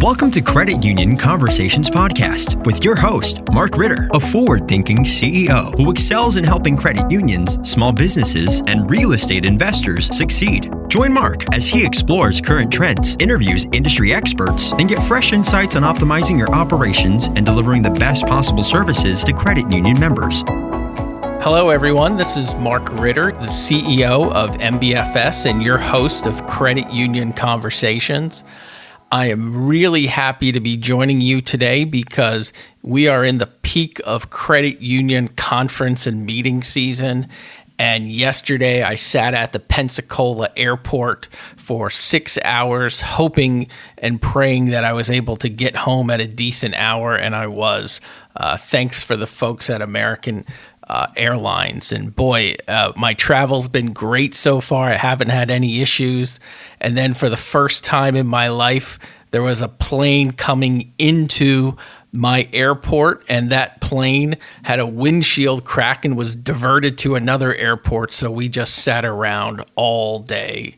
Welcome to Credit Union Conversations Podcast with your host, Mark Ritter, a forward thinking CEO who excels in helping credit unions, small businesses, and real estate investors succeed. Join Mark as he explores current trends, interviews industry experts, and get fresh insights on optimizing your operations and delivering the best possible services to credit union members. Hello, everyone. This is Mark Ritter, the CEO of MBFS and your host of Credit Union Conversations. I am really happy to be joining you today because we are in the peak of credit union conference and meeting season. And yesterday I sat at the Pensacola airport for six hours, hoping and praying that I was able to get home at a decent hour, and I was. Uh, thanks for the folks at American uh, airlines. And boy, uh, my travel's been great so far. I haven't had any issues. And then for the first time in my life, there was a plane coming into my airport, and that plane had a windshield crack and was diverted to another airport. So we just sat around all day.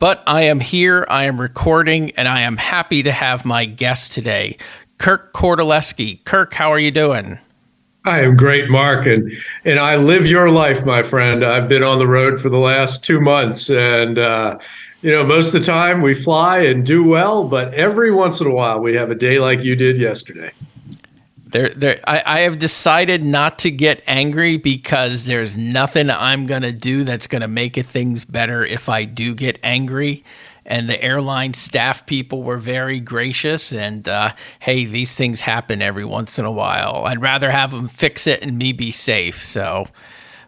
But I am here, I am recording, and I am happy to have my guest today, Kirk Kordeleski. Kirk, how are you doing? I am great, Mark, and and I live your life, my friend. I've been on the road for the last two months, and uh, you know, most of the time we fly and do well, but every once in a while we have a day like you did yesterday. There, there. I, I have decided not to get angry because there's nothing I'm gonna do that's gonna make things better if I do get angry and the airline staff people were very gracious. And uh, hey, these things happen every once in a while. I'd rather have them fix it and me be safe. So,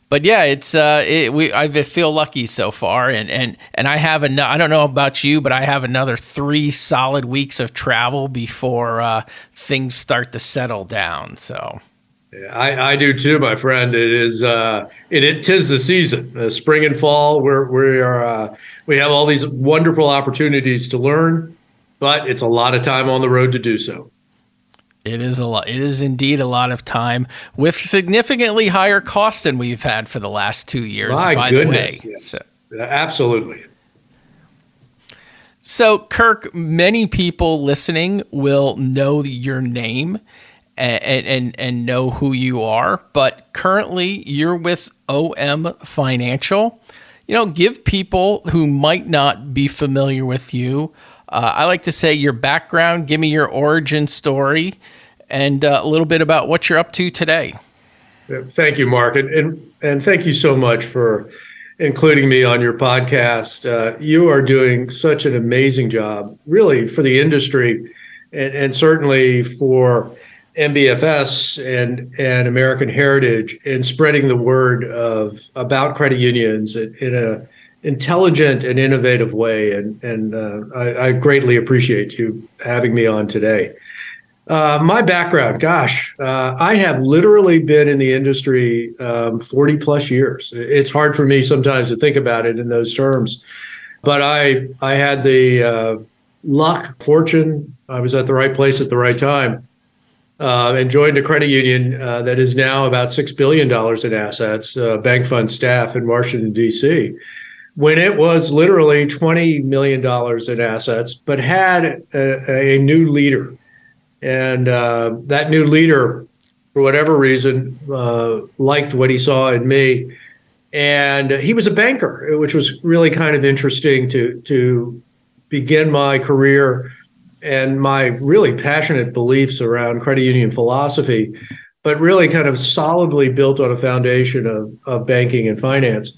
but yeah, it's uh, it, we I feel lucky so far, and and and I have an I don't know about you, but I have another three solid weeks of travel before uh, things start to settle down. So. I, I do too, my friend. It is uh, it, it tis the season, uh, spring and fall. We're we are uh, we have all these wonderful opportunities to learn, but it's a lot of time on the road to do so. It is a lot. It is indeed a lot of time with significantly higher cost than we've had for the last two years. My by goodness, the way, yes. so. absolutely. So, Kirk, many people listening will know your name and, and and know who you are. But currently, you're with OM Financial. You know, give people who might not be familiar with you. Uh, I like to say your background. Give me your origin story, and uh, a little bit about what you're up to today. Thank you, Mark, and and, and thank you so much for including me on your podcast. Uh, you are doing such an amazing job, really, for the industry, and, and certainly for MBFS and and American Heritage in spreading the word of about credit unions in, in a intelligent and innovative way. And and uh, I, I, greatly appreciate you having me on today. Uh, my background, gosh, uh, I have literally been in the industry um, 40 plus years. It's hard for me sometimes to think about it in those terms, but I I had the uh, luck, fortune. I was at the right place at the right time uh, and joined a credit union uh, that is now about $6 billion in assets, uh, bank fund staff in Washington, D.C., when it was literally $20 million in assets, but had a, a new leader. And uh, that new leader, for whatever reason, uh, liked what he saw in me. And he was a banker, which was really kind of interesting to, to begin my career and my really passionate beliefs around credit union philosophy, but really kind of solidly built on a foundation of, of banking and finance.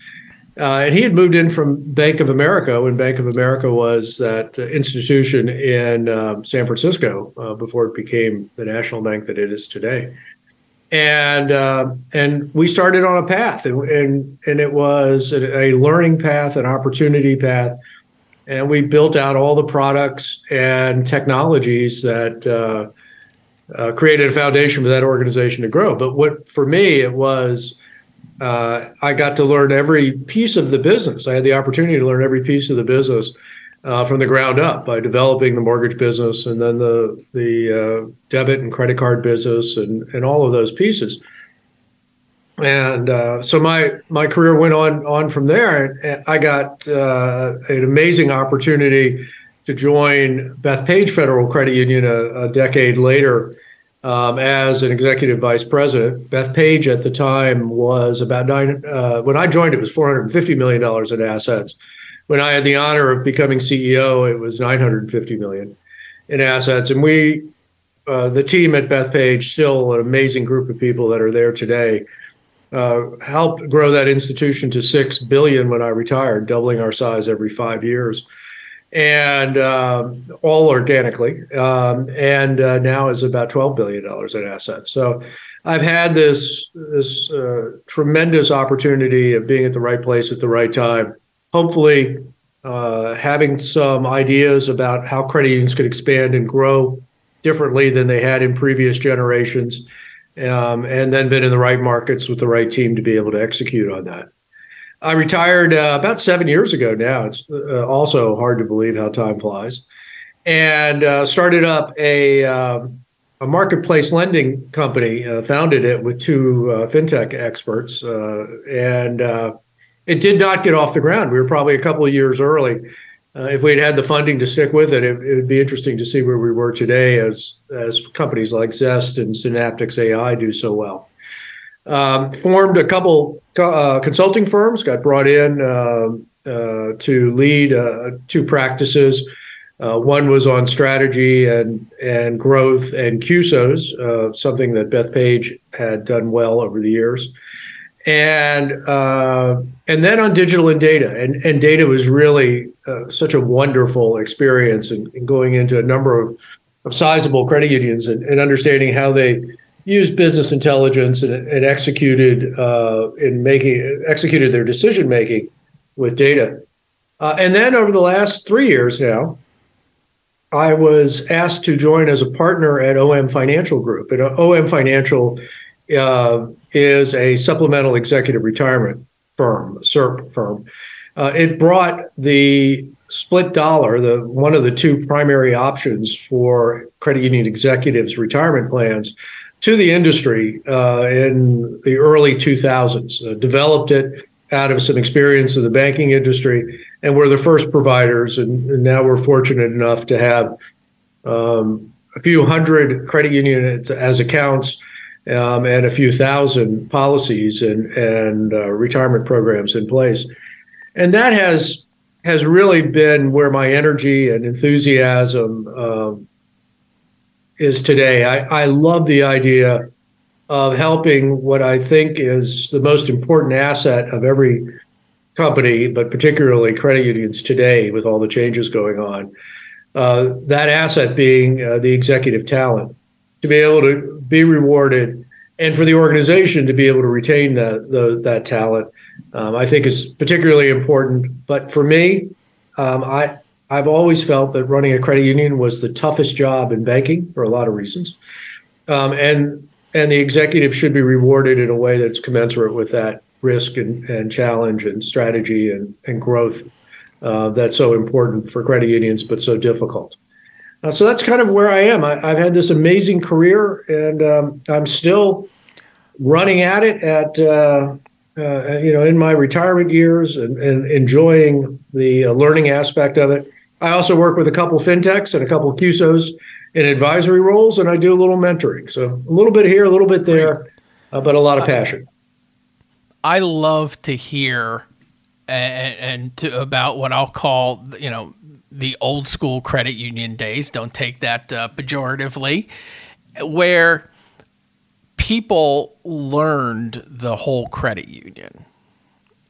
Uh, and he had moved in from Bank of America when Bank of America was that institution in uh, San Francisco uh, before it became the national bank that it is today. And uh, and we started on a path, and and, and it was a, a learning path, an opportunity path and we built out all the products and technologies that uh, uh, created a foundation for that organization to grow. But what for me it was, uh, I got to learn every piece of the business. I had the opportunity to learn every piece of the business uh, from the ground up by developing the mortgage business and then the the uh, debit and credit card business and and all of those pieces and uh, so my my career went on on from there. And I got uh, an amazing opportunity to join Bethpage Federal Credit Union a, a decade later um, as an executive vice president. Bethpage at the time was about nine. Uh, when I joined, it was 450 million dollars in assets. When I had the honor of becoming CEO, it was 950 million in assets, and we, uh, the team at Bethpage, still an amazing group of people that are there today. Uh, helped grow that institution to six billion when I retired, doubling our size every five years and um, all organically, um, and uh, now is about twelve billion dollars in assets. So I've had this this uh, tremendous opportunity of being at the right place at the right time. Hopefully, uh, having some ideas about how credit unions could expand and grow differently than they had in previous generations, um, and then been in the right markets with the right team to be able to execute on that. I retired uh, about seven years ago now. It's uh, also hard to believe how time flies. And uh, started up a, um, a marketplace lending company, uh, founded it with two uh, fintech experts. Uh, and it did not get off the ground. We were probably a couple of years early. If we'd had the funding to stick with it, it, it, would be interesting to see where we were today as, as companies like Zest and Scienaptic AI do so well. Um, formed a couple uh, consulting firms, got brought in uh, uh, to lead uh, two practices. Uh, one was on strategy and and growth and uh, something that Bethpage had done well over the years, and and then on digital and data. And and data was really such a wonderful experience, and going into a number of, of sizable credit unions and, and understanding how they used business intelligence and, and executed uh, in making executed their decision making with data. Uh, and then over the last three years now, I was asked to join as a partner at OM Financial Group. And OM Financial uh, is a supplemental executive retirement firm, SERP firm. Uh, it brought the split dollar, the one of the two primary options for credit union executives' retirement plans, to the industry uh, in the early 2000s, uh, developed it out of some experience in the banking industry, and we're the first providers. And, and now we're fortunate enough to have um, a few hundred credit unions as accounts um, and a few thousand policies and, and uh, retirement programs in place. And that has has really been where my energy and enthusiasm um, is today. I, I love the idea of helping what I think is the most important asset of every company, but particularly credit unions today with all the changes going on. Uh, that asset being uh, the executive talent to be able to be rewarded and for the organization to be able to retain the, the, that talent, um, I think is particularly important. But for me, um, I I've always felt that running a credit union was the toughest job in banking for a lot of reasons, um, and and the executive should be rewarded in a way that's commensurate with that risk and, and challenge and strategy and, and growth uh, that's so important for credit unions but so difficult. Uh, so that's kind of where I am. I, have had this amazing career, and um, I'm still running at it at uh, uh, you know in my retirement years and, and enjoying the uh, learning aspect of it. I also work with a couple fintechs and a couple CUSOs in advisory roles, and I do a little mentoring. So a little bit here, a little bit there, uh, but a lot of passion. I love to hear and, and to, about what I'll call, you know, the old school credit union days. Don't take that uh, pejoratively, where people learned the whole credit union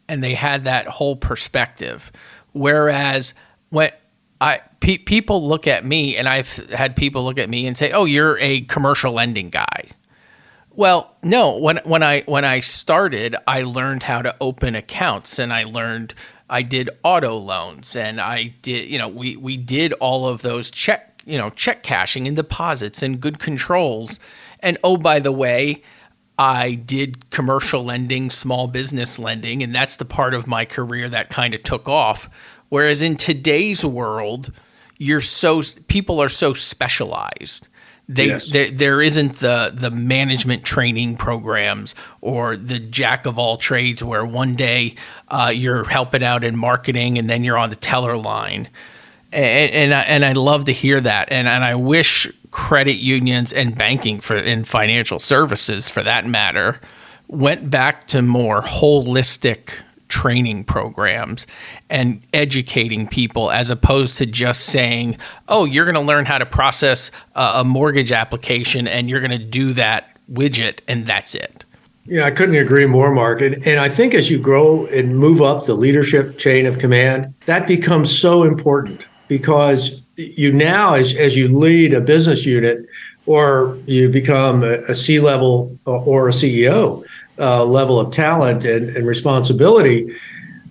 and they had that whole perspective. Whereas when I pe- people look at me, and I've had people look at me and say, "Oh, you're a commercial lending guy." Well, no. When when I when I started, I learned how to open accounts, and I learned I did auto loans, and I did you know we we did all of those check you know check cashing and deposits and good controls, and oh by the way. I did commercial lending, small business lending, and that's the part of my career that kind of took off Whereas in today's world, you're so people are so specialized. They, yes. there, there isn't the the management training programs or the jack of all trades where one day uh, you're helping out in marketing and then you're on the teller line. And, and, I, and I love to hear that. And, and I wish credit unions and banking for in financial services, for that matter, went back to more holistic training programs and educating people as opposed to just saying, oh, you're going to learn how to process a, mortgage application and you're going to do that widget and that's it. Yeah, I couldn't agree more, Mark. And, and I think as you grow and move up the leadership chain of command, that becomes so important because you now, as, as you lead a business unit or you become a, a C level or a CEO, uh, level of talent and, and responsibility,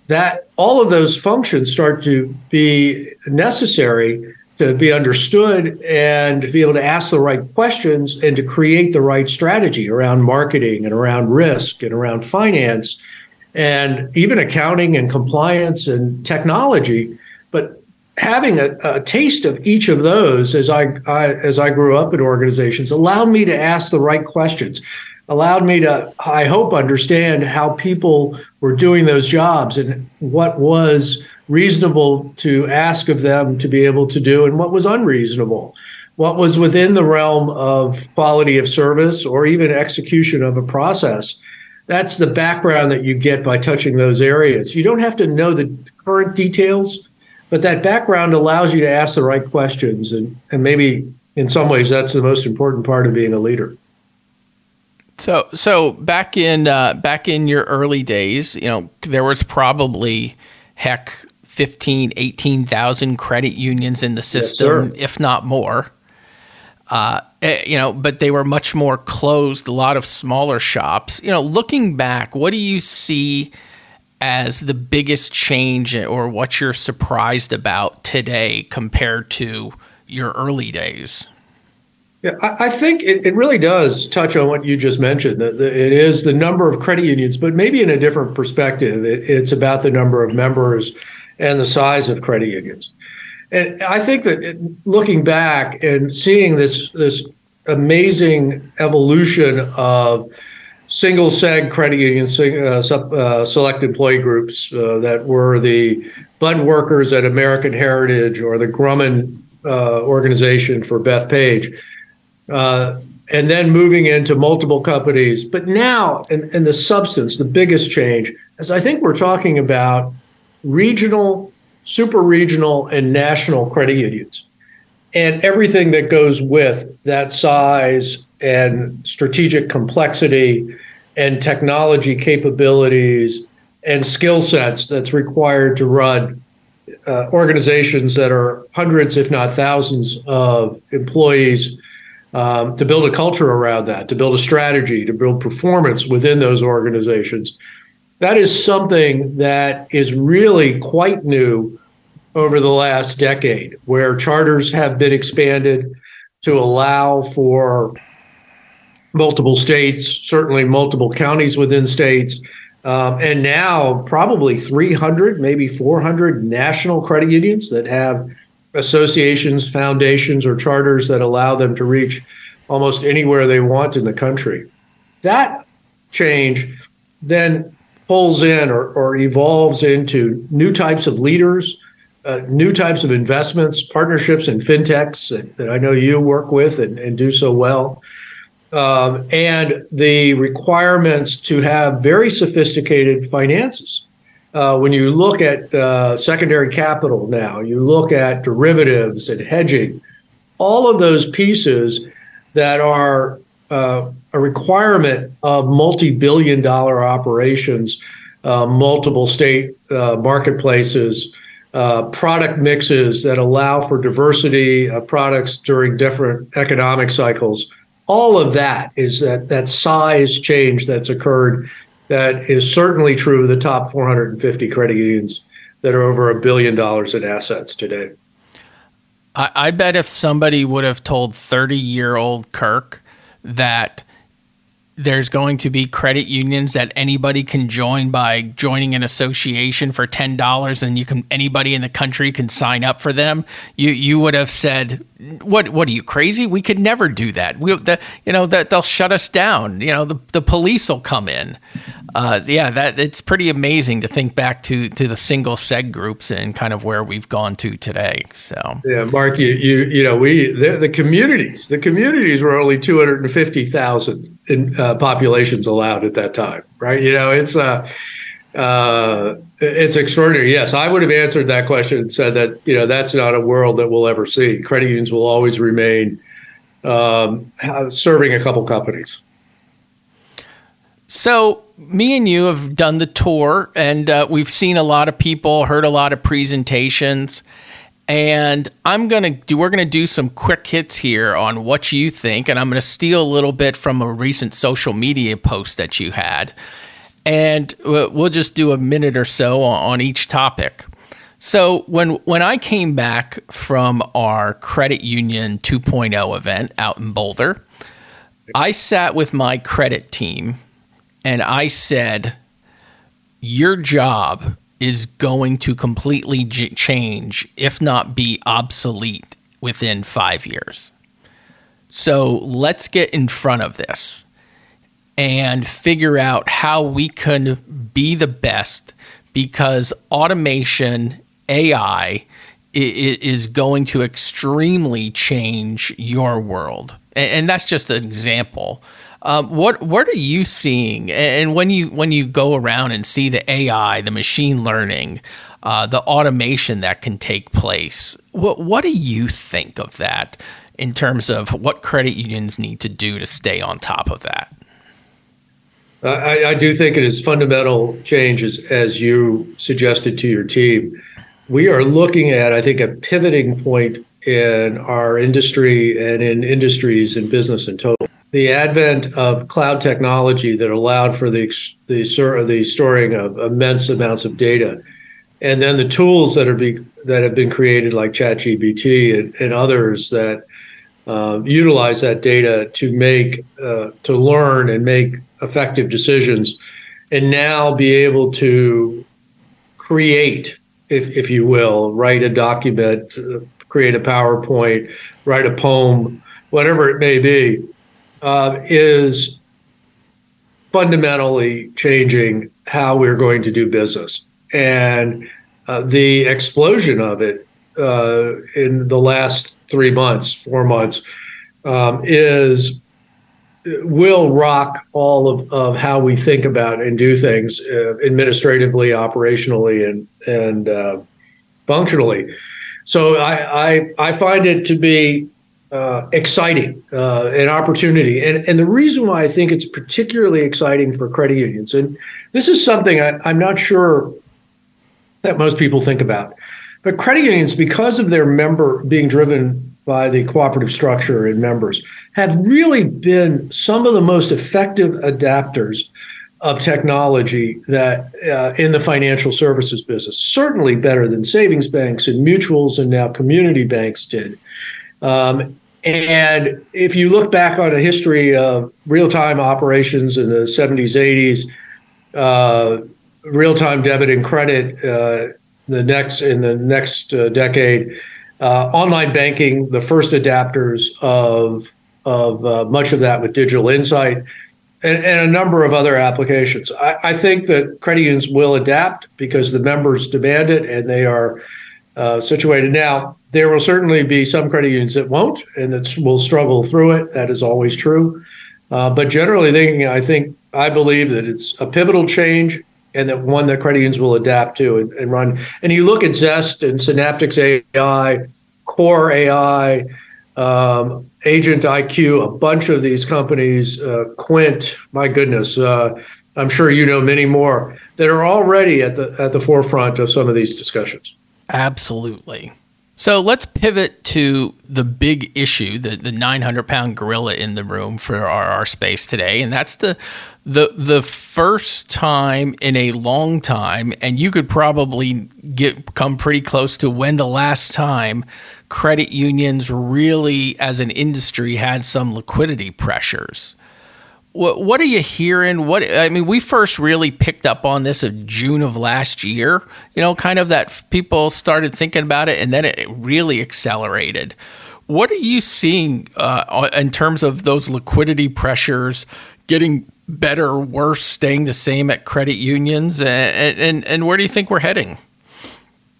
that all of those functions start to be necessary to be understood and to be able to ask the right questions and to create the right strategy around marketing and around risk and around finance and even accounting and compliance and technology. But having a, a taste of each of those as I, I as I grew up in organizations allowed me to ask the right questions allowed me to, I hope, understand how people were doing those jobs and what was reasonable to ask of them to be able to do and what was unreasonable, what was within the realm of quality of service or even execution of a process. That's the background that you get by touching those areas. You don't have to know the current details, but that background allows you to ask the right questions. And, and maybe in some ways, that's the most important part of being a leader. So, so back in uh, back in your early days, you know, there was probably heck 15, 18,000 credit unions in the system, yes, if not more. Uh, eh, you know, but they were much more closed, a lot of smaller shops. You know, looking back, what do you see as the biggest change or what you're surprised about today compared to your early days? Yeah, I, I think it, it, really does touch on what you just mentioned. That it is the number of credit unions, but maybe in a different perspective. It, it's about the number of members and the size of credit unions. And I think that it, looking back and seeing this this amazing evolution of single seg credit unions, uh, sub, uh, select employee groups uh, that were the Budd workers at American Heritage or the Grumman uh, organization for Bethpage uh, and then moving into multiple companies. But now, in, in the substance, the biggest change is I think we're talking about regional, super regional, and national credit unions and everything that goes with that size and strategic complexity and technology capabilities and skill sets that's required to run uh, organizations that are hundreds, if not thousands, of employees um, to build a culture around that, to build a strategy, to build performance within those organizations. That is something that is really quite new over the last decade, where charters have been expanded to allow for multiple states, certainly multiple counties within states, um, and now probably 300, maybe 400 national credit unions that have associations, foundations, or charters that allow them to reach almost anywhere they want in the country. That change then pulls in or, or evolves into new types of leaders, uh, new types of investments, partnerships, and fintechs that, that I know you work with and, and do so well. Um, and the requirements to have very sophisticated finances uh, when you look at uh, secondary capital now, you look at derivatives and hedging, all of those pieces that are uh, a requirement of multi billion dollar operations, uh, multiple state uh, marketplaces. Product mixes that allow for diversity of products during different economic cycles. All of that is that that size change that's occurred that is certainly true of the top 450 credit unions that are over a billion dollars in assets today. I, I bet if somebody would have told 30 year old Kirk that there's going to be credit unions that anybody can join by joining an association for ten dollars, and you can anybody in the country can sign up for them. You you would have said, "What what are you crazy? We could never do that. We the, you know that they'll shut us down. You know the the police will come in." Uh, yeah, that it's pretty amazing to think back to to the single seg groups and kind of where we've gone to today. So yeah, Mark, you you you know we the, the communities the communities were only two hundred and fifty thousand in uh, populations allowed at that time, right? You know, it's uh, uh, it's extraordinary. Yes, I would have answered that question and said that you know that's not a world that we'll ever see. Credit unions will always remain um, serving a couple companies. So, me and you have done the tour, and uh, we've seen a lot of people, heard a lot of presentations, and I'm gonna do. We're gonna do some quick hits here on what you think, and I'm gonna steal a little bit from a recent social media post that you had, and we'll just do a minute or so on each topic. So when when I came back from our credit union 2.0 event out in Boulder, I sat with my credit team and I said, Your job is going to completely j- change, if not be obsolete, within five years. So let's get in front of this and figure out how we can be the best because automation, AI, is going to extremely change your world. And that's just an example. Um, what what are you seeing? And when you when you go around and see the AI, the machine learning, uh, the automation that can take place, what what do you think of that in terms of what credit unions need to do to stay on top of that? I, I do think it is fundamental changes, as you suggested to your team. We are looking at, I think, a pivoting point in our industry and in industries and business in total the advent of cloud technology that allowed for the the, the storing of immense amounts of data, and then the tools that are be, that have been created like ChatGPT and, and others that uh, utilize that data to make uh, to learn and make effective decisions, and now be able to create, if if you will, write a document, uh, create a PowerPoint, write a poem, whatever it may be uh, is fundamentally changing how we're going to do business. And uh, the explosion of it uh, in the last three months, four months, um, is will rock all of, of how we think about and do things uh, administratively, operationally, and and uh, functionally. So I, I I find it to be uh, exciting, uh, an opportunity. And, and the reason why I think it's particularly exciting for credit unions, and this is something I, I'm not sure that most people think about, but credit unions, because of their member being driven by the cooperative structure and members, have really been some of the most effective adapters of technology that uh, in the financial services business, certainly better than savings banks and mutuals and now community banks did. Um, and if you look back on a history of real time operations in the 70s, 80s, uh, real time debit and credit, uh, the next in the next uh, decade, uh, online banking, the first adapters of of uh, much of that with digital insight, and, and a number of other applications. I, I, think that credit unions will adapt because the members demand it, and they are uh, situated now there will certainly be some credit unions that won't and that will struggle through it. That is always true. Uh, but generally, thinking, I think I believe that it's a pivotal change and that one that credit unions will adapt to and, and run. And you look at Zest and Scienaptic AI, Core AI, um, Agent IQ, a bunch of these companies, uh, Quint, my goodness, uh, I'm sure you know many more that are already at the at the forefront of some of these discussions. Absolutely. So let's pivot to the big issue, the, the 900 pound gorilla in the room for our, our space today. And that's the, the, the first time in a long time, and you could probably get come pretty close to when the last time credit unions really, as an industry, had some liquidity pressures. What, what are you hearing? What I mean, we first really picked up on this in June of last year. You know, kind of that people started thinking about it, and then it really accelerated. What are you seeing uh, in terms of those liquidity pressures getting better or worse, staying the same at credit unions? And, and, and where do you think we're heading?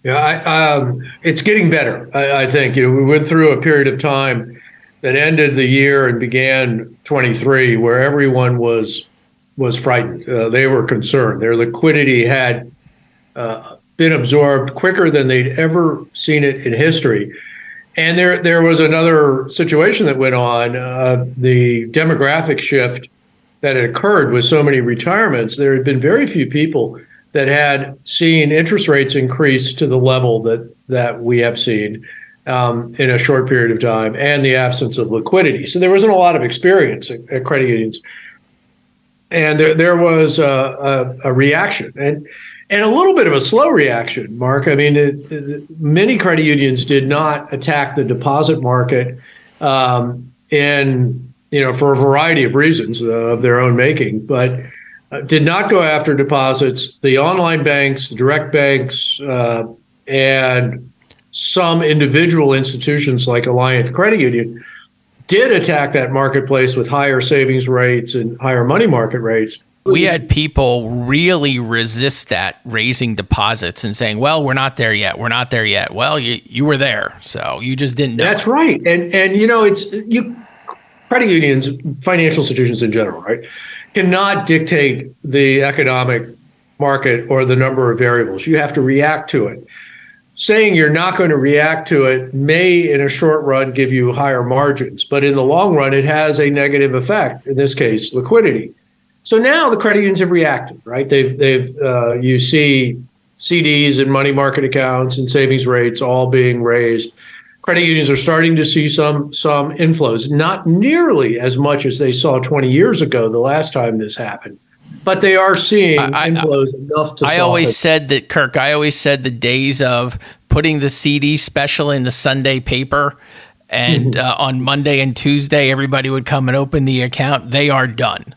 Yeah, I, um, it's getting better. I, I, think you know we went through a period of time that ended the year and began 23, where everyone was was frightened. Uh, they were concerned. Their liquidity had uh, been absorbed quicker than they'd ever seen it in history. And there, there was another situation that went on. Uh, the demographic shift that had occurred with so many retirements, there had been very few people that had seen interest rates increase to the level that that we have seen um, in a short period of time, and the absence of liquidity. So there wasn't a lot of experience at, at credit unions, and there there was a, a, a reaction, and and a little bit of a slow reaction, Mark. I mean, it, it, many credit unions did not attack the deposit market, um, in you know for a variety of reasons uh, of their own making, but uh, did not go after deposits. The online banks, the direct banks, uh, and some individual institutions like Alliant Credit Union did attack that marketplace with higher savings rates and higher money market rates we had people really resist that raising deposits and saying, "Well, we're not there yet. We're not there yet." Well, you you were there, so you just didn't know. That's right, and and you know it's you credit unions, financial institutions in general, right, cannot dictate the economic market or the number of variables. You have to react to it. Saying you're not going to react to it may, in a short run, give you higher margins, but in the long run, it has a negative effect. In this case, liquidity so now the credit unions have reacted, right? They've they've uh, you see CDs and money market accounts and savings rates all being raised. Credit unions are starting to see some some inflows, not nearly as much as they saw 20 years ago, the last time this happened, but they are seeing I, inflows I, enough to. I always it. said that, Kirk. I always said the days of putting the CD special in the Sunday paper and mm-hmm. uh, on Monday and Tuesday everybody would come and open the account. They are done.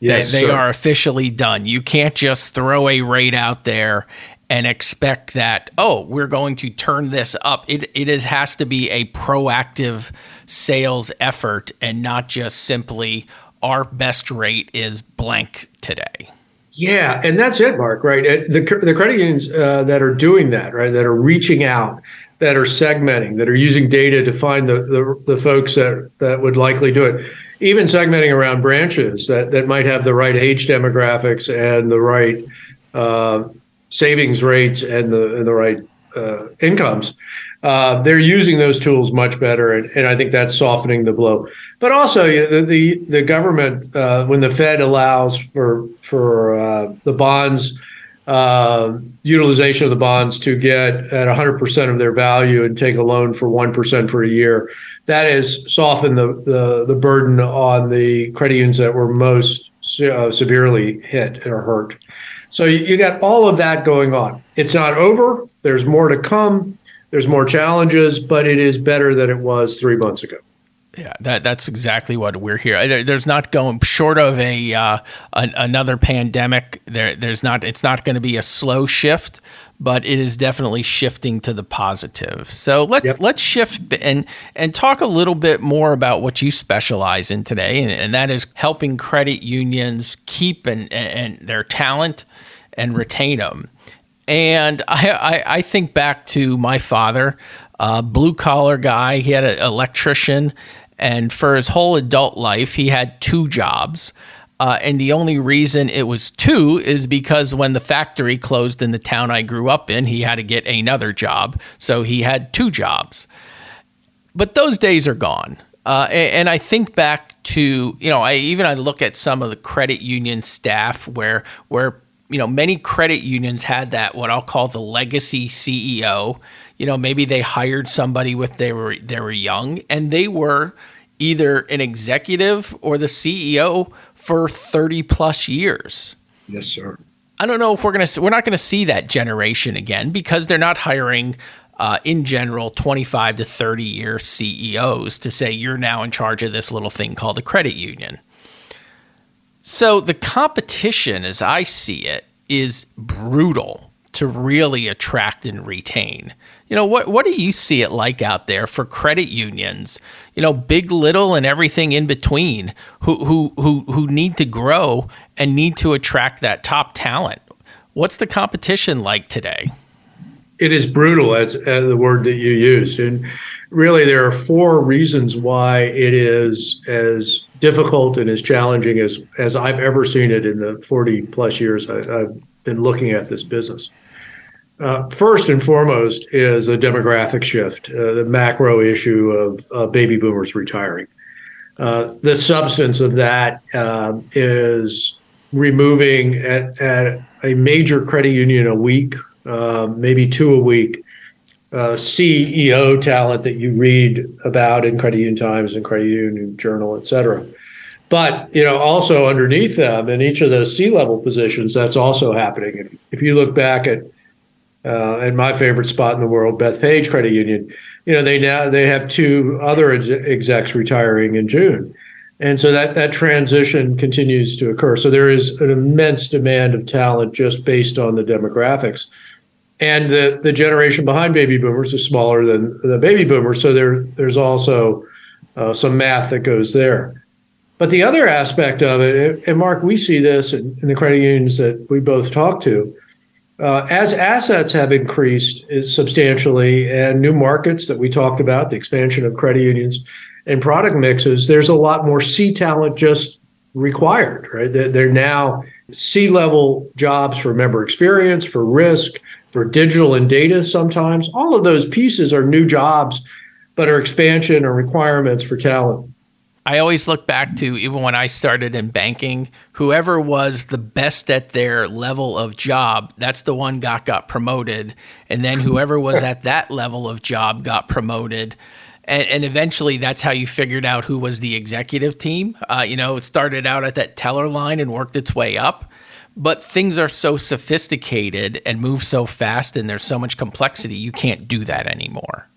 Yes, they, they are officially done. You can't just throw a rate out there and expect that oh we're going to turn this up it, it is, has to be a proactive sales effort and not just simply our best rate is blank today. Yeah and that's it mark right? Uh, the, the credit unions uh, that are doing that right that are reaching out that are segmenting that are using data to find the, the, the folks that, that would likely do it. Even segmenting around branches that, that might have the right age demographics and the right uh, savings rates and the, and the right uh, incomes. Uh, they're using those tools much better, and, and, I think that's softening the blow. But also, you know, the, the, the government, uh, when the Fed allows for for uh, the bonds uh, utilization of the bonds to get at 100% of their value and take a loan for 1% for a year, that has softened the, the, the burden on the credit unions that were most uh, severely hit or hurt. So you, you got all of that going on. It's not over. There's more to come. There's more challenges, but it is better than it was three months ago. Yeah, that that's exactly what we're here. There, there's not going short of a, uh, another pandemic. There, there's not. It's not going to be a slow shift, but it is definitely shifting to the positive. So let's yep. let's shift and and talk a little bit more about what you specialize in today, and, and that is helping credit unions keep and and their talent and retain them. And I, I, I think back to my father, uh, blue collar guy. He had an electrician and for his whole adult life, he had two jobs. Uh, and the only reason it was two is because when the factory closed in the town I grew up in, he had to get another job. So he had two jobs. But those days are gone. Uh, and, and, I think back to, you know, I even I look at some of the credit union staff where where you know many credit unions had that what I'll call the legacy CEO you know maybe they hired somebody with they were they were young and they were either an executive or the CEO for 30 plus years. Yes, sir. I don't know if we're going to we're not going to see that generation again because they're not hiring uh, in general 25 to 30 year CEOs to say you're now in charge of this little thing called a credit union. So the competition as I see it is brutal to really attract and retain. You know, what what do you see it like out there for credit unions? You know, big, little, and everything in between, who who who who need to grow and need to attract that top talent. What's the competition like today? It is brutal, as, as the word that you used, and really there are four reasons why it is as difficult and as challenging as as I've ever seen it in the 40 plus years I, have been looking at this business. Uh, first and foremost is a demographic shift, uh, the macro issue of uh, baby boomers retiring. Uh, the substance of that um, is removing at, at, a major credit union a week, um, maybe two a week, uh, CEO talent that you read about in Credit Union Times and Credit Union Journal, et cetera. But you know, also underneath them in each of those C-level positions, that's also happening. If, if you look back at uh, and my favorite spot in the world, Bethpage Credit Union. You know, they now they have two other ex- execs retiring in June, and so that that transition continues to occur. So there is an immense demand of talent just based on the demographics, and the the generation behind baby boomers is smaller than the baby boomers. So there there's also uh, some math that goes there. But the other aspect of it, and Mark, we see this in, in the credit unions that we both talk to uh, as assets have increased substantially and new markets that we talked about, the expansion of credit unions and product mixes, there's a lot more C talent just required, right? They're, they're now C level jobs for member experience, for risk, for digital and data sometimes. All of those pieces are new jobs, but are expansion or requirements for talent. I always look back to even when I started in banking, whoever was the best at their level of job, that's the one got got promoted, and then whoever was at that level of job got promoted. And, and eventually, that's how you figured out who was the executive team. Uh, you know, it started out at that teller line and worked its way up but things are so sophisticated and move so fast and there's so much complexity you can't do that anymore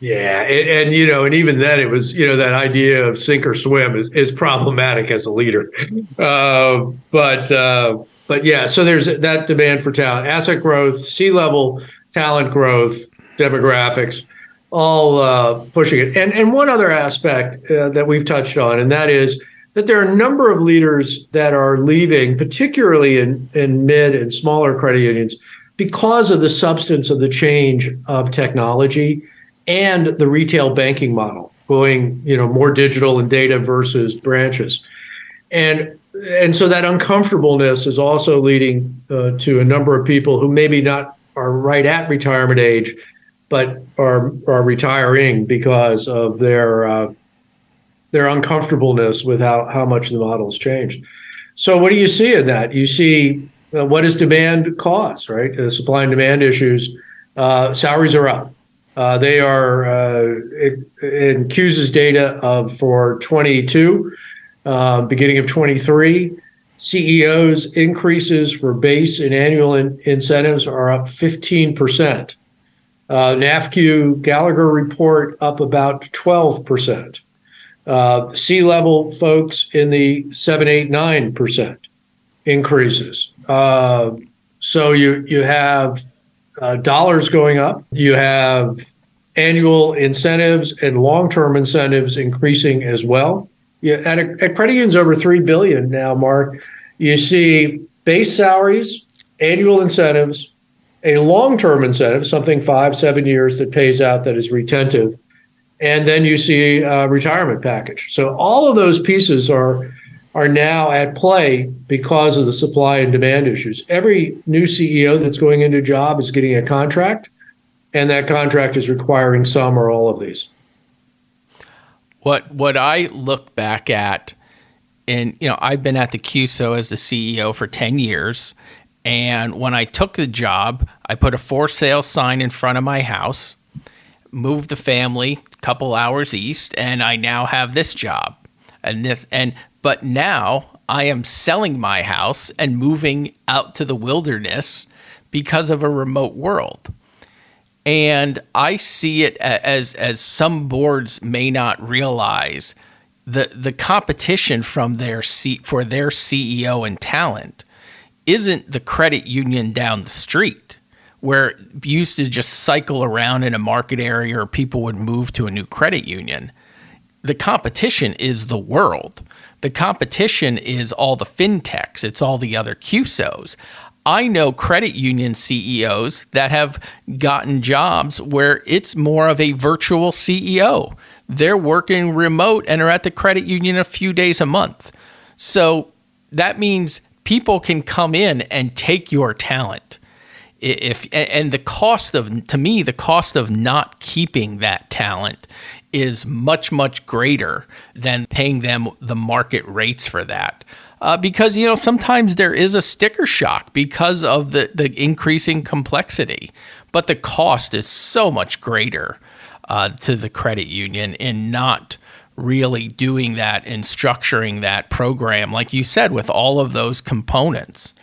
yeah, and, and, you know, and even then, it was you know that idea of sink or swim is, is problematic as a leader. Uh, but uh, but yeah, so there's that demand for talent, asset growth, C level talent growth, demographics, all uh, pushing it. And and one other aspect uh, that we've touched on, and that is that there are a number of leaders that are leaving, particularly in in mid and smaller credit unions, because of the substance of the change of technology and the retail banking model going you know more digital and data versus branches. And and so that uncomfortableness is also leading uh, to a number of people who maybe not are right at retirement age but are are retiring because of their uh, their uncomfortableness with how, how much the model's changed so what do you see in that you see uh, what does demand cause right the supply and demand issues uh, salaries are up uh, they are uh, in data of for 22, uh, beginning of 23. CEOs increases for base and annual in- incentives are up 15%. Uh, NAFCU Gallagher report up about 12%. Uh, C level folks in the 7, 8, 9% increases. Uh, so you, you have uh, dollars going up. You have annual incentives and long-term incentives increasing as well. Yeah, at, a, at credit unions over three billion now, Mark. You see base salaries, annual incentives, a long-term incentive, something five, seven years that pays out that is retentive, and then you see a retirement package. So all of those pieces are are now at play because of the supply and demand issues. Every new CEO that's going into a job is getting a contract, and that contract is requiring some or all of these. What what I look back at, and you know, I've been at the CUSO as the CEO for ten years, and when I took the job, I put a for sale sign in front of my house, moved the family a couple hours east, and I now have this job. And this and but now I am selling my house and moving out to the wilderness because of a remote world. And I see it as as some boards may not realize the the competition from their seat for their CEO and talent isn't the credit union down the street. Where used to just cycle around in a market area or people would move to a new credit union. The competition is the world. The competition is all the fintechs, it's all the other CUSOs. I know credit union CEOs that have gotten jobs where it's more of a virtual CEO. They're working remote and are at the credit union a few days a month. So that means people can come in and take your talent. If and the cost of to me the cost of not keeping that talent is much much greater than paying them the market rates for that uh, because you know sometimes there is a sticker shock because of the the increasing complexity, but the cost is so much greater uh, to the credit union in not really doing that and structuring that program, like you said, with all of those components.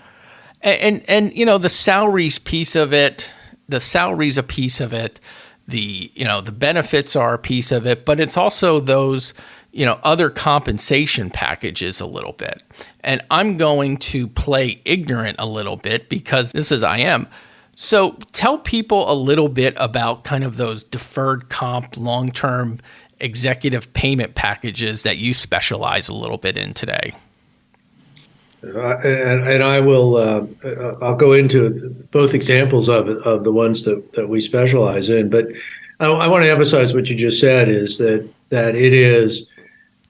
And, and, and you know the salaries piece of it, the salaries a piece of it, the you know the benefits are a piece of it, but it's also those you know other compensation packages a little bit. And i'm going to play ignorant a little bit because this is i am. So tell people a little bit about kind of those deferred comp long-term executive payment packages that you specialize a little bit in today and, and, I will. Uh, I'll go into both examples of of the ones that, that we specialize in. But I, I want to emphasize what you just said is that that it is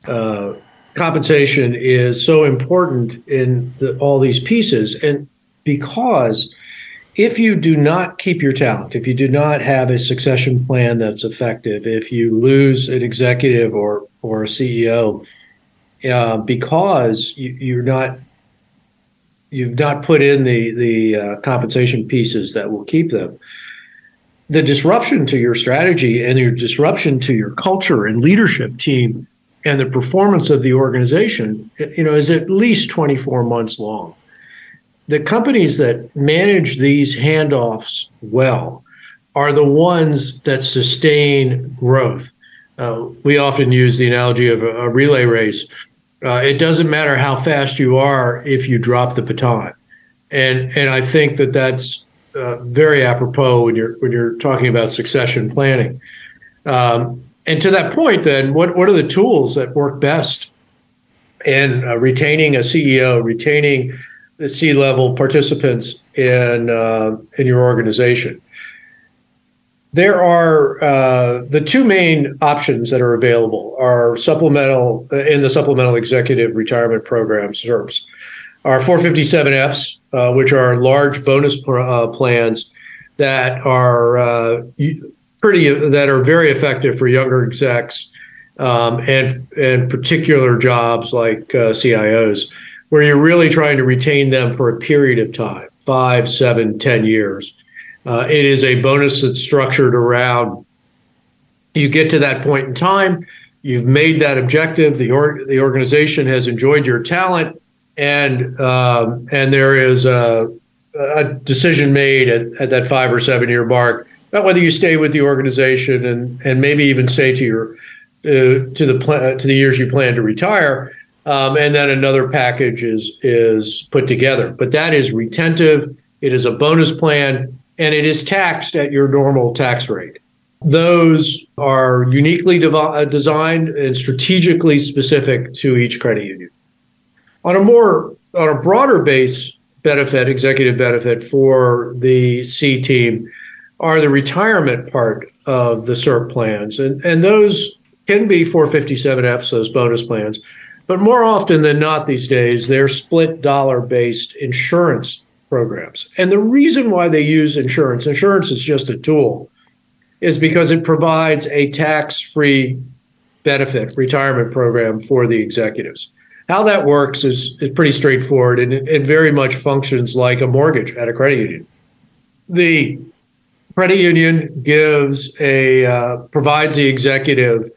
uh, compensation is so important in the, all these pieces. And because if you do not keep your talent, if you do not have a succession plan that's effective, if you lose an executive or or a CEO, uh, because you, are not you've not put in the the uh, compensation pieces that will keep them. The disruption to your strategy and your disruption to your culture and leadership team and the performance of the organization, you know, is at least 24 months long. The companies that manage these handoffs well are the ones that sustain growth. Uh, we often use the analogy of a, a relay race. Uh, it doesn't matter how fast you are if you drop the baton, and and I think that that's uh, very apropos when you're when you're talking about succession planning. Um, and to that point, then, what, what are the tools that work best in uh, retaining a CEO, retaining the C level participants in, uh, in your organization? There are uh, the two main options that are available are supplemental uh, in the supplemental executive retirement program SERPs, are 457Fs, uh, which are large bonus uh, plans that are pretty that are very effective for younger execs um, and and particular jobs like uh, CIOs, where you're really trying to retain them for a period of time five, seven, ten years. Uh, it is a bonus that's structured around you get to that point in time, you've made that objective, the the organization has enjoyed your talent, and um, and there is a, a decision made at, at that five or seven year mark about whether you stay with the organization and and maybe even stay to your uh, to the plan to the years you plan to retire. Um, and then another package is is put together. But that is retentive. It is a bonus plan, and it is taxed at your normal tax rate. Those are uniquely dev- uh, designed and strategically specific to each credit union. On a more on a broader base benefit, executive benefit for the C team, are the retirement part of the SERP plans. And, and those can be 457Fs, those bonus plans. But more often than not these days, they're split dollar based insurance programs. And the reason why they use insurance, insurance is just a tool, is because it provides a tax free benefit retirement program for the executives. How that works is, is pretty straightforward and it, very much functions like a mortgage at a credit union. The credit union gives a uh, provides the executive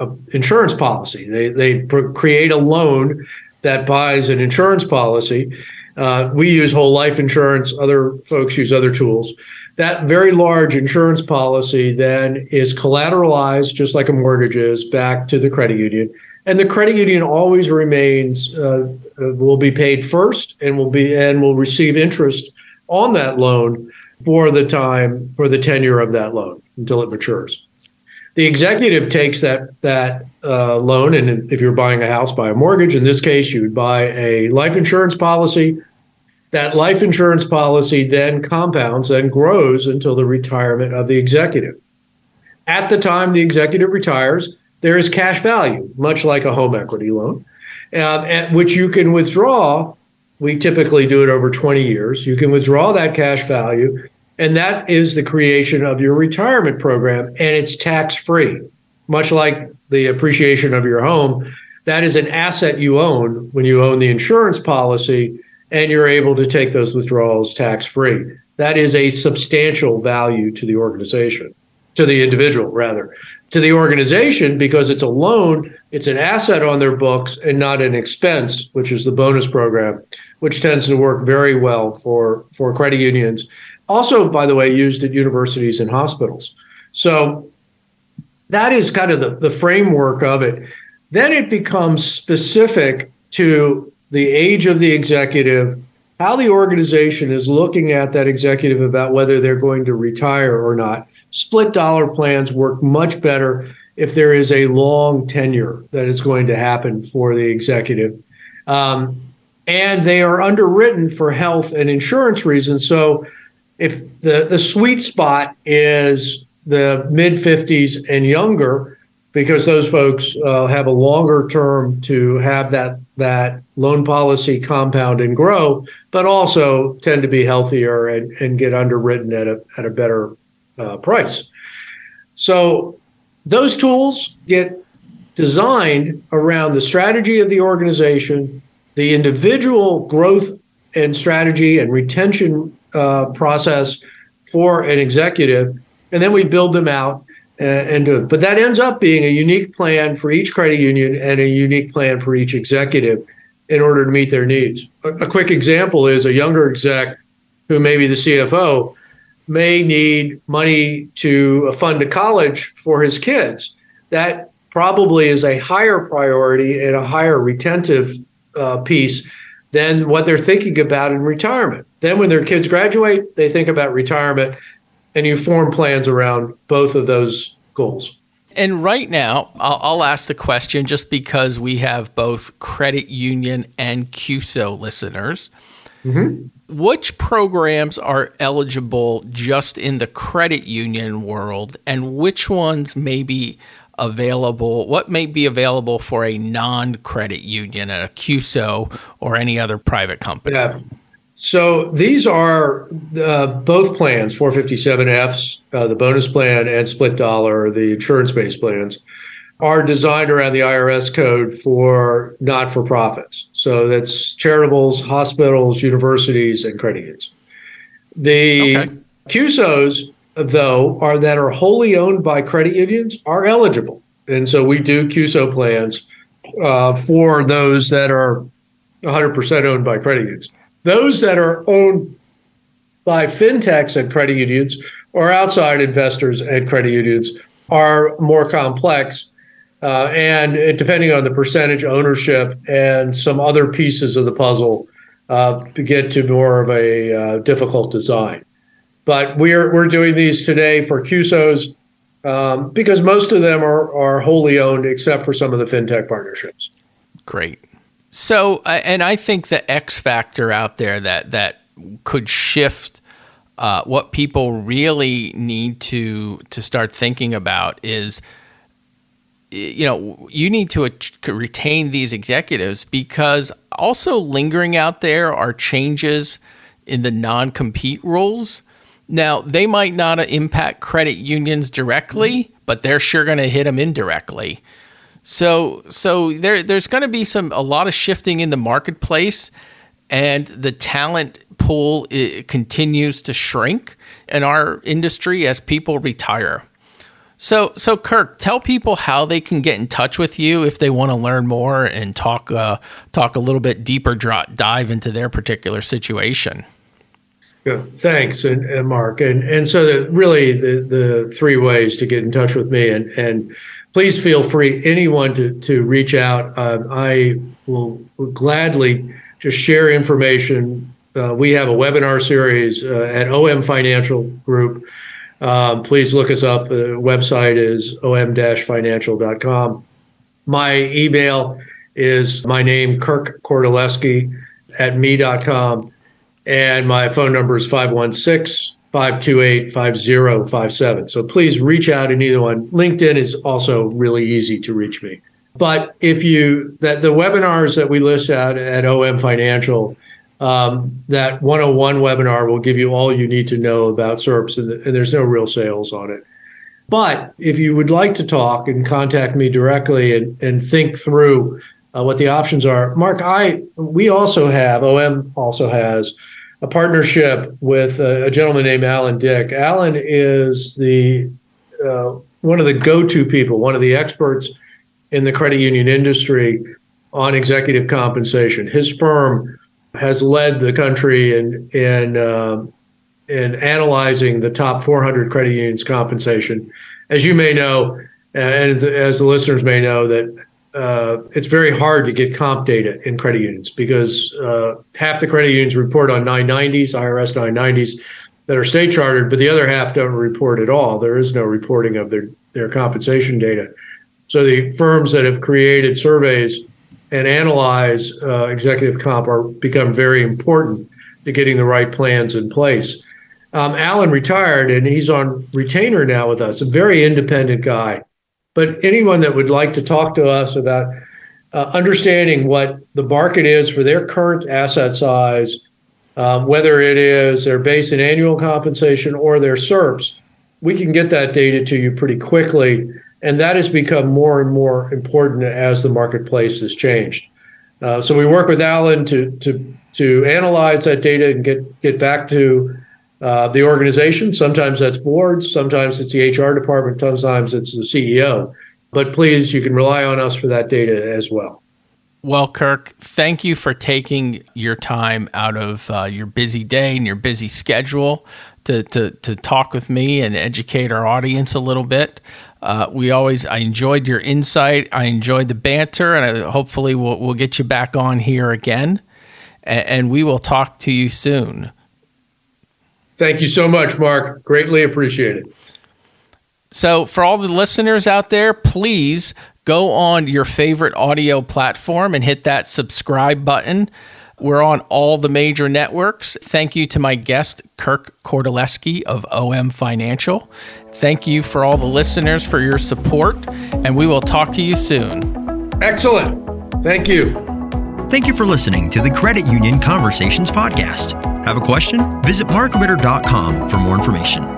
a insurance policy. They they pr- create a loan that buys an insurance policy. Uh, we use whole life insurance. Other folks use other tools. That very large insurance policy then is collateralized, just like a mortgage is, back to the credit union. And the credit union always remains uh, uh will be paid first, and will be and will receive interest on that loan for the time for the tenure of that loan until it matures. The executive takes that that uh, loan, and if you're buying a house, buy a mortgage. In this case, you would buy a life insurance policy. That life insurance policy then compounds and grows until the retirement of the executive. At the time the executive retires, there is cash value, much like a home equity loan, um, which you can withdraw. We typically do it over 20 years. You can withdraw that cash value, and that is the creation of your retirement program, and it's tax free, much like the appreciation of your home. That is an asset you own when you own the insurance policy, and you're able to take those withdrawals tax free. That is a substantial value to the organization to the individual rather to the organization because it's a loan it's an asset on their books and not an expense which is the bonus program which tends to work very well for for credit unions also by the way used at universities and hospitals so that is kind of the, the framework of it then it becomes specific to the age of the executive how the organization is looking at that executive about whether they're going to retire or not split dollar plans work much better if there is a long tenure that is going to happen for the executive. Um, and they are underwritten for health and insurance reasons. So if the, the sweet spot is the mid 50s and younger, because those folks uh, have a longer term to have that that loan policy compound and grow, but also tend to be healthier and, and get underwritten at a at a better uh, price. So those tools get designed around the strategy of the organization, the individual growth and strategy and retention uh, process for an executive, and then we build them out uh, and do it. But that ends up being a unique plan for each credit union and a unique plan for each executive in order to meet their needs. A, a quick example is a younger exec who may be the CFO may need money to fund a college for his kids. That probably is a higher priority and a higher retentive uh, piece than what they're thinking about in retirement. Then, when their kids graduate, they think about retirement, and you form plans around both of those goals. And right now, I'll, I'll, ask the question just because we have both credit union and CUSO listeners. Mm-hmm which programs are eligible just in the credit union world and which ones may be available what may be available for a non-credit union a CUSO or any other private company yeah. So these are uh, both plans 457fs uh, the bonus plan and split dollar the insurance-based plans are designed around the IRS code for not for profits. So that's charitables, hospitals, universities, and credit unions. The okay. CUSOs, though, are that are wholly owned by credit unions are eligible. And so we do CUSO plans uh, for those that are 100% owned by credit unions. Those that are owned by fintechs and credit unions or outside investors and credit unions are more complex uh, and it, depending on the percentage ownership and some other pieces of the puzzle, uh, to get to more of a uh, difficult design. But we're we're doing these today for CUSOs um, because most of them are are wholly owned, except for some of the fintech partnerships. Great. So, uh, and I think the X factor out there that that could shift uh, what people really need to to start thinking about is you know, you need to retain these executives because also lingering out there are changes in the non compete rules. Now, they might not impact credit unions directly, but they're sure going to hit them indirectly. So, so there, there's going to be some a lot of shifting in the marketplace, and the talent pool continues to shrink in our industry as people retire. So, so Kirk, tell people how they can get in touch with you if they want to learn more and talk uh, talk a little bit deeper, dive into their particular situation. Yeah, thanks, and, and Mark, and and so the, really the the three ways to get in touch with me, and and please feel free anyone to to reach out. Um, I will, gladly just share information uh, we have a webinar series uh, at OM Financial Group. Um, please look us up. The website is om-financial.com. My email is my name, Kirk Kordeleski at me.com. And my phone number is 516 528 5057. So please reach out in either one. LinkedIn is also really easy to reach me. But if you, that the webinars that we list out at OM Financial, um, that 101 webinar will give you all you need to know about SERPs, and, and there's no real sales on it. But if you would like to talk and contact me directly and, and think through uh, what the options are, Mark, I we also have OM also has a partnership with a, a gentleman named Alan Dick. Alan is the uh, one of the go-to people, one of the experts in the credit union industry on executive compensation. His firm has led the country in in uh, in analyzing the top 400 credit unions compensation. As you may know, and as the listeners may know, that uh, it's very hard to get comp data in credit unions because uh, half the credit unions report on 990s, IRS 990s that are state chartered, but the other half don't report at all. There is no reporting of their, their compensation data. So the firms that have created surveys and analyze uh, executive comp are become very important to getting the right plans in place. Um, Alan retired and he's on retainer now with us, a very independent guy. But anyone that would like to talk to us about uh, understanding what the market is for their current asset size, um, whether it is their base and annual compensation or their SERPs, we can get that data to you pretty quickly. And that has become more and more important as the marketplace has changed. Uh, so we work with Alan to, to, to analyze that data and get, get back to uh, the organization. Sometimes that's boards, sometimes it's the HR department, sometimes it's the CEO. But please, you can rely on us for that data as well. Well, Kirk, thank you for taking your time out of uh, your busy day and your busy schedule to, to, to talk with me and educate our audience a little bit. Uh, we always, I enjoyed your insight. I enjoyed the banter, and I, hopefully we'll, we'll get you back on here again. And, and we will talk to you soon. Thank you so much, Mark. Greatly appreciated. So, for all the listeners out there, please go on your favorite audio platform and hit that subscribe button. We're on all the major networks. Thank you to my guest, Kirk Kordeleski of OM Financial. Thank you for all the listeners for your support, and we will talk to you soon. Excellent. Thank you. Thank you for listening to the Credit Union Conversations Podcast. Have a question? Visit markritter.com for more information.